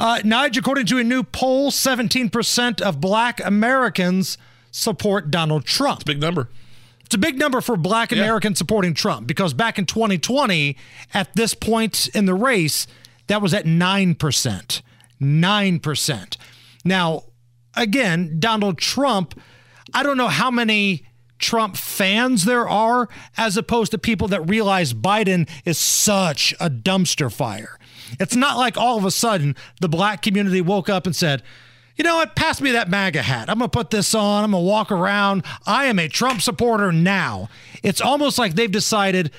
Uh, Nige, according to a new poll, 17% of black Americans support Donald Trump. It's a big number. It's a big number for black Yeah. Americans supporting Trump because back in 2020, at this point in the race, that was at 9%. 9%. Now, again, Donald Trump, I don't know how many Trump fans there are as opposed to people that realize Biden is such a dumpster fire. It's not like all of a sudden the black community woke up and said, you know what? Pass me that MAGA hat. I'm going to put this on. I'm going to walk around. I am a Trump supporter now. It's almost like they've decided,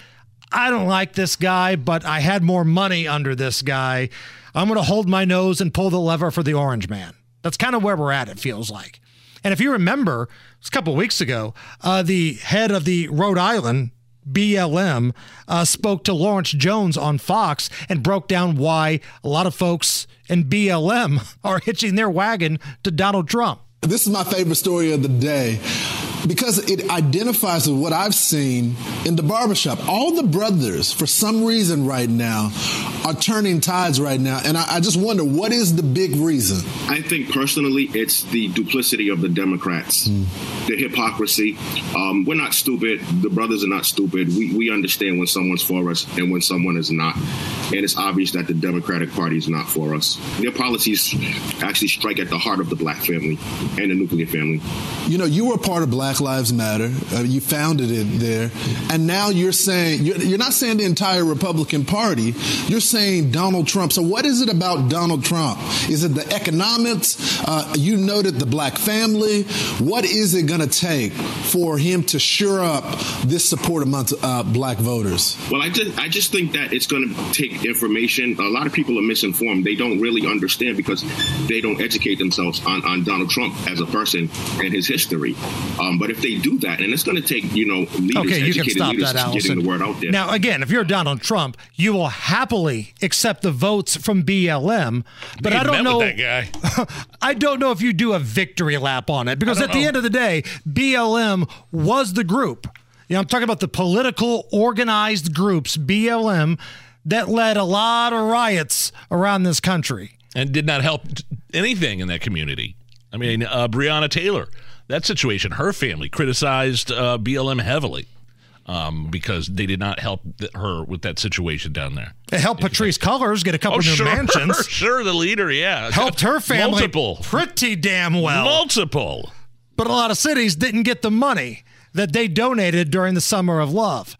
I don't like this guy, but I had more money under this guy. I'm going to hold my nose and pull the lever for the orange man. That's kind of where we're at, it feels like. And if you remember, a couple weeks ago, uh, the head of the Rhode Island BLM uh, spoke to Lawrence Jones on Fox and broke down why a lot of folks in BLM are hitching their wagon to Donald Trump. This is my favorite story of the day because it identifies with what I've seen in the barbershop. All the brothers, for some reason right now, are turning tides right now. And I, I just wonder what is the big reason? I think personally, it's the duplicity of the Democrats, the hypocrisy. Um, we're not stupid. The brothers are not stupid. We, we understand when someone's for us and when someone is not. And it's obvious that the Democratic Party is not for us. Their policies actually strike at the heart of the black family and the nuclear family. You know, you were part of Black Lives Matter. Uh, you founded it there, and now you're saying you're, you're not saying the entire Republican Party. You're saying Donald Trump. So, what is it about Donald Trump? Is it the economics? Uh, you noted the black family. What is it going to take for him to shore up this support amongst uh, black voters? Well, I just I just think that it's going to take information. A lot of people are misinformed. They don't really understand because they don't educate themselves on, on Donald Trump as a person and his history. Um, but if they do that, and it's going to take you know leaders, Okay, you can stop leaders, that, getting Allison. the word out there. Now, again, if you're Donald Trump, you will happily accept the votes from BLM, but I don't know. that guy. I don't know if you do a victory lap on it because at don't the end of the day, BLM was the group. You know, I'm talking about the political organized groups, BLM, that led a lot of riots around this country. and did not help anything in that community. I mean, uh, Breonna Taylor, that situation, her family criticized uh, BLM heavily um, because they did not help th- her with that situation down there. It helped Patrisse Cullors get a couple Oh, new sure, mansions. sure, the leader, yeah, Helped her family multiple, pretty damn well. multiple. but a lot of cities didn't get the money that they donated during the summer of love.